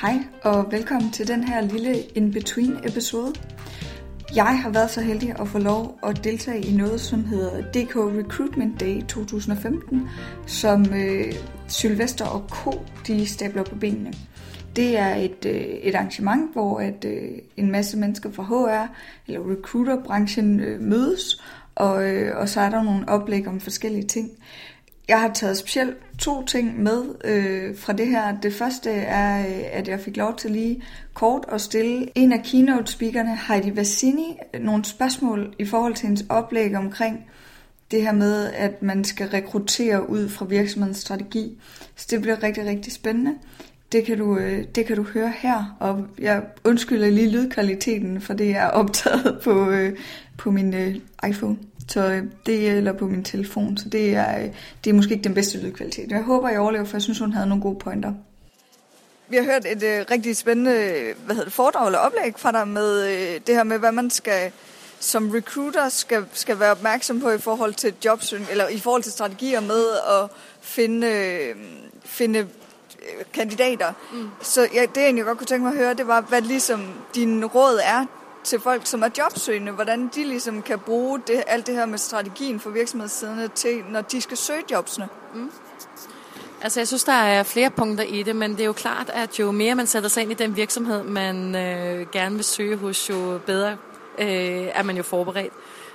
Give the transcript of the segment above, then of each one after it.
Hej og velkommen til den her lille in-between episode. Jeg har været så heldig at få lov at deltage i noget, som hedder DK Recruitment Day 2015, som øh, Sylvester og Co. de stabler på benene. Det er et, øh, et arrangement, hvor at, øh, en masse mennesker fra HR eller recruiterbranchen øh, mødes, og, øh, og så er der nogle oplæg om forskellige ting. Jeg har taget specielt to ting med øh, fra det her. Det første er, øh, at jeg fik lov til lige kort at stille en af keynote-speakerne, Heidi Vassini, nogle spørgsmål i forhold til hendes oplæg omkring det her med, at man skal rekruttere ud fra virksomhedens strategi. Så det bliver rigtig, rigtig spændende. Det kan, du, øh, det kan du høre her, og jeg undskylder lige lydkvaliteten, for det er optaget på, øh, på min øh, iPhone. Så øh, det eller på min telefon, så det er, øh, det er måske ikke den bedste lydkvalitet. Jeg håber, jeg overlever, for jeg synes, hun havde nogle gode pointer. Vi har hørt et øh, rigtig spændende hvad hedder det, foredrag eller oplæg fra dig med øh, det her med, hvad man skal som recruiter skal, skal være opmærksom på i forhold til jobsøgning, eller i forhold til strategier med at finde, øh, finde kandidater. Mm. Så ja, det jeg egentlig godt kunne tænke mig at høre, det var, hvad ligesom din råd er til folk, som er jobsøgende, hvordan de ligesom kan bruge det, alt det her med strategien for virksomhedssiden til, når de skal søge jobsene. Mm. Altså jeg synes, der er flere punkter i det, men det er jo klart, at jo mere man sætter sig ind i den virksomhed, man øh, gerne vil søge hos, jo bedre øh, er man jo forberedt.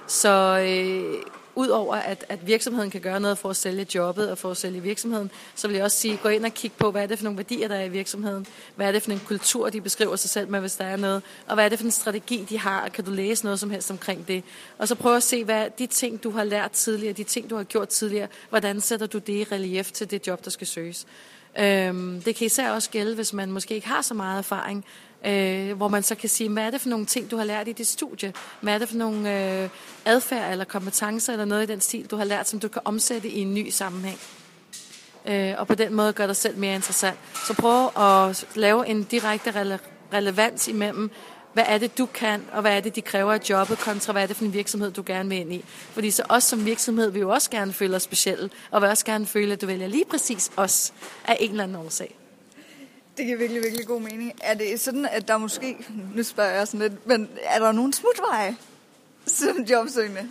Så øh, udover at, at virksomheden kan gøre noget for at sælge jobbet og for at sælge virksomheden, så vil jeg også sige, gå ind og kig på, hvad er det for nogle værdier, der er i virksomheden? Hvad er det for en kultur, de beskriver sig selv med, hvis der er noget? Og hvad er det for en strategi, de har? Kan du læse noget som helst omkring det? Og så prøv at se, hvad de ting, du har lært tidligere, de ting, du har gjort tidligere, hvordan sætter du det i relief til det job, der skal søges? Øhm, det kan især også gælde, hvis man måske ikke har så meget erfaring, øh, hvor man så kan sige, hvad er det for nogle ting, du har lært i dit studie? Hvad er det for nogle øh, adfærd eller kompetencer eller noget i den stil, du har lært, som du kan omsætte i en ny sammenhæng? Øh, og på den måde gør dig selv mere interessant. Så prøv at lave en direkte rele- relevans imellem, hvad er det, du kan, og hvad er det, de kræver af jobbet, kontra hvad er det for en virksomhed, du gerne vil ind i. Fordi så os som virksomhed vil jo også gerne føle os specielle, og vil også gerne føle, at du vælger lige præcis os af en eller anden årsag. Det giver virkelig, virkelig god mening. Er det sådan, at der måske, nu spørger jeg sådan lidt, men er der nogen smutveje som jobsøgende?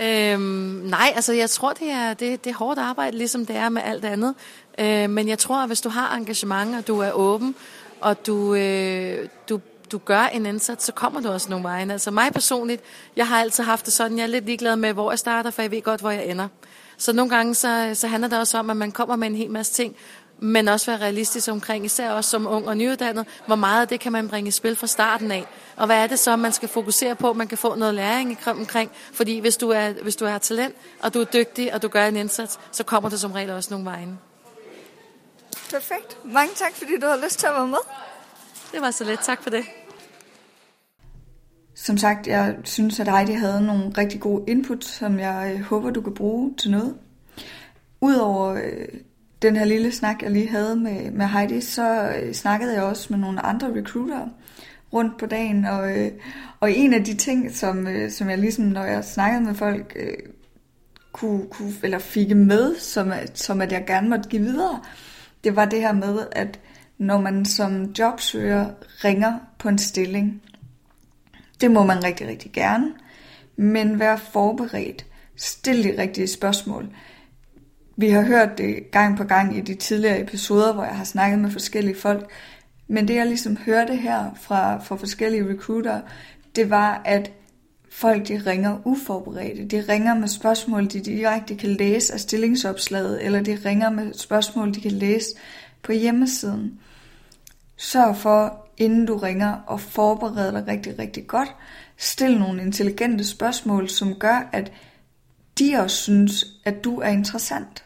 Øhm, nej, altså jeg tror, det er, det, det er hårdt arbejde, ligesom det er med alt andet. Øh, men jeg tror, at hvis du har engagement, og du er åben, og du, øh, du, gør en indsats, så kommer du også nogle veje. Altså mig personligt, jeg har altid haft det sådan, jeg er lidt ligeglad med, hvor jeg starter, for jeg ved godt, hvor jeg ender. Så nogle gange, så, så handler det også om, at man kommer med en hel masse ting, men også være realistisk omkring, især også som ung og nyuddannet, hvor meget af det kan man bringe i spil fra starten af. Og hvad er det så, man skal fokusere på, man kan få noget læring omkring? Fordi hvis du, er, hvis du har talent, og du er dygtig, og du gør en indsats, så kommer der som regel også nogle vejen. Perfekt. Mange tak, fordi du har lyst til at være med. Det var så let. Tak for det. Som sagt, jeg synes, at Heidi havde nogle rigtig gode input, som jeg øh, håber, du kan bruge til noget. Udover øh, den her lille snak, jeg lige havde med, med Heidi, så øh, snakkede jeg også med nogle andre recruiter rundt på dagen, og, øh, og en af de ting, som, øh, som jeg ligesom, når jeg snakkede med folk, øh, kunne, kunne, eller fik med, som, øh, som at jeg gerne måtte give videre, det var det her med, at når man som jobsøger ringer på en stilling, det må man rigtig, rigtig gerne, men vær forberedt. Stil de rigtige spørgsmål. Vi har hørt det gang på gang i de tidligere episoder, hvor jeg har snakket med forskellige folk. Men det jeg ligesom hørte her fra, fra forskellige recruiter, det var, at folk de ringer uforberedte. De ringer med spørgsmål, de direkte kan læse af stillingsopslaget, eller de ringer med spørgsmål, de kan læse på hjemmesiden. Sørg for, inden du ringer, og forbereder dig rigtig, rigtig godt. Stil nogle intelligente spørgsmål, som gør, at de også synes, at du er interessant.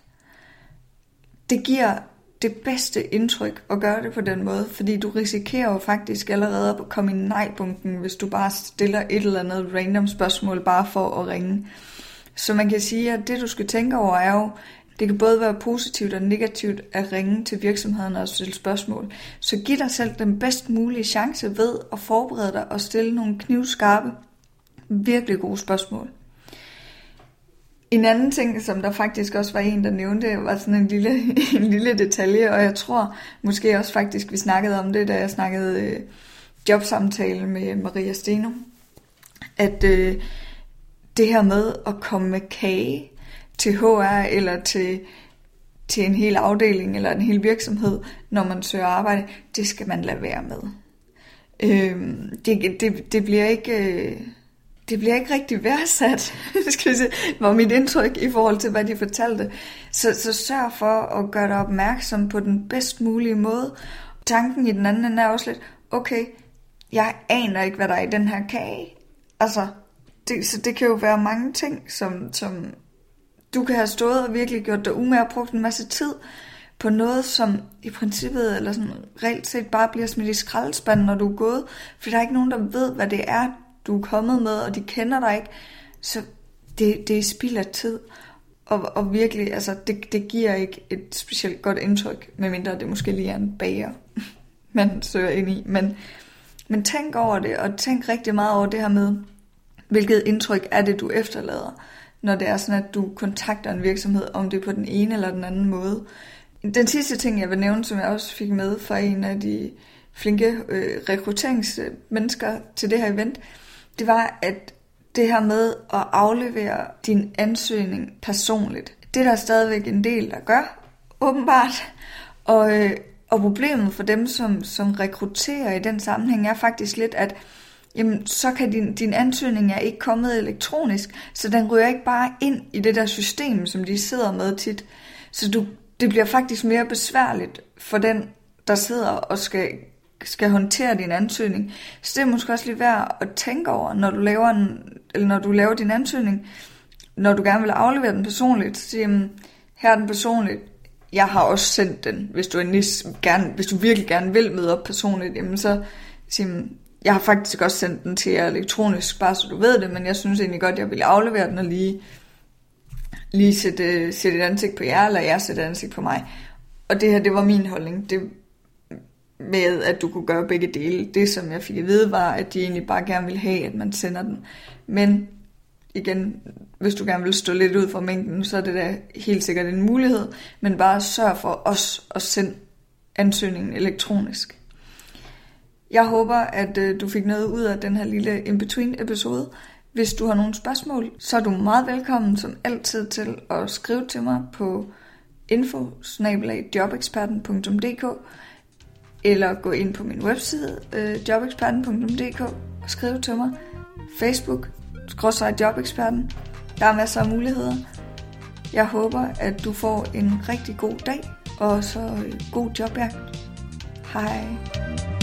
Det giver det bedste indtryk at gøre det på den måde, fordi du risikerer jo faktisk allerede at komme i nejbunken, hvis du bare stiller et eller andet random spørgsmål bare for at ringe. Så man kan sige, at det du skal tænke over er jo, det kan både være positivt og negativt at ringe til virksomheden og stille spørgsmål. Så giv dig selv den bedst mulige chance ved at forberede dig og stille nogle knivskarpe, virkelig gode spørgsmål. En anden ting, som der faktisk også var en, der nævnte, var sådan en lille, en lille detalje, og jeg tror måske også faktisk, vi snakkede om det, da jeg snakkede øh, jobsamtale med Maria Steno, at øh, det her med at komme med kage til HR eller til, til en hel afdeling eller en hel virksomhed, når man søger arbejde, det skal man lade være med. Øh, det, det, det bliver ikke... Øh, det bliver ikke rigtig værdsat, skal vi se, var mit indtryk i forhold til, hvad de fortalte. Så, så sørg for at gøre dig opmærksom på den bedst mulige måde. Tanken i den anden er også lidt, okay, jeg aner ikke, hvad der er i den her kage. Altså, det, så det kan jo være mange ting, som, som du kan have stået og virkelig gjort dig umage og brugt en masse tid på noget, som i princippet, eller sådan reelt set bare bliver smidt i skraldespanden, når du er gået. For der er ikke nogen, der ved, hvad det er, du er kommet med, og de kender dig ikke. Så det, det er spild af tid. Og, og virkelig, altså, det, det giver ikke et specielt godt indtryk, medmindre det måske lige er en bager, man søger ind i. Men, men tænk over det, og tænk rigtig meget over det her med, hvilket indtryk er det, du efterlader, når det er sådan, at du kontakter en virksomhed, om det er på den ene eller den anden måde. Den sidste ting, jeg vil nævne, som jeg også fik med fra en af de flinke øh, rekrutteringsmennesker til det her event, det var, at det her med at aflevere din ansøgning personligt, det er der stadigvæk en del, der gør, åbenbart. Og, øh, og problemet for dem, som, som rekrutterer i den sammenhæng, er faktisk lidt, at jamen, så kan din, din ansøgning er ikke kommet elektronisk, så den ryger ikke bare ind i det der system, som de sidder med tit. Så du, det bliver faktisk mere besværligt for den, der sidder og skal skal håndtere din ansøgning. Så det er måske også lige værd at tænke over, når du laver, en, eller når du laver din ansøgning, når du gerne vil aflevere den personligt, så siger, mm, her er den personligt, jeg har også sendt den, hvis du, gerne, hvis du virkelig gerne vil møde op personligt, jamen så siger mm, jeg har faktisk også sendt den til jer elektronisk, bare så du ved det, men jeg synes egentlig godt, jeg ville aflevere den og lige, lige sætte, sætte et ansigt på jer, eller jeg sætte et ansigt på mig. Og det her, det var min holdning. Det med, at du kunne gøre begge dele. Det, som jeg fik at vide, var, at de egentlig bare gerne ville have, at man sender den. Men igen, hvis du gerne vil stå lidt ud fra mængden, så er det da helt sikkert en mulighed, men bare sørg for os at sende ansøgningen elektronisk. Jeg håber, at øh, du fik noget ud af den her lille in-between episode. Hvis du har nogle spørgsmål, så er du meget velkommen som altid til at skrive til mig på info eller gå ind på min webside øh, jobeksperten.dk og skrive til mig. Facebook, skrådstræk jobeksperten. Der er masser af muligheder. Jeg håber, at du får en rigtig god dag, og så øh, god jobjagt. Hej.